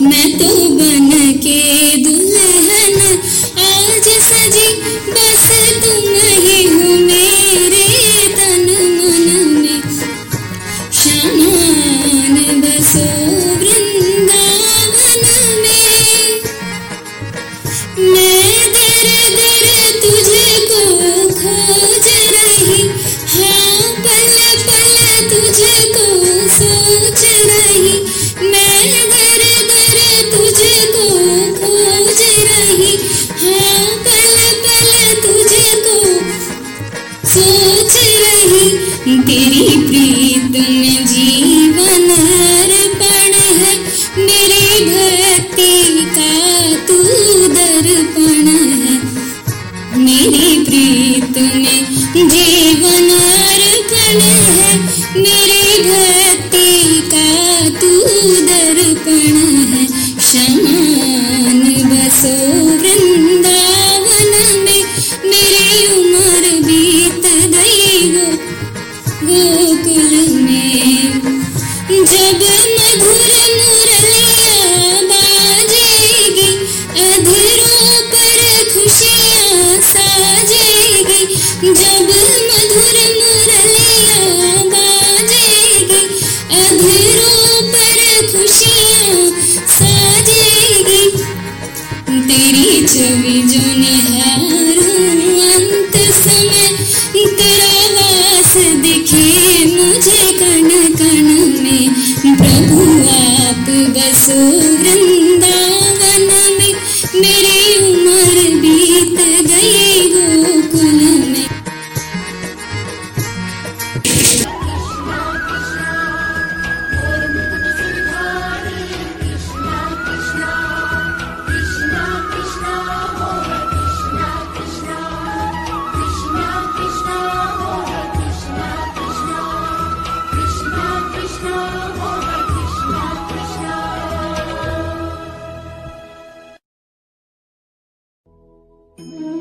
वृंदावन तो बन के दुल्हन, आज सजी बस तुम तन मन में। शमान बसो वृंदावन में। मैं दर दर तुझको खोज सोच रही मैं दर तुझको खोज रही हाँ पल तुझको सोच रही तेरी प्रीत जब Mm-hmm.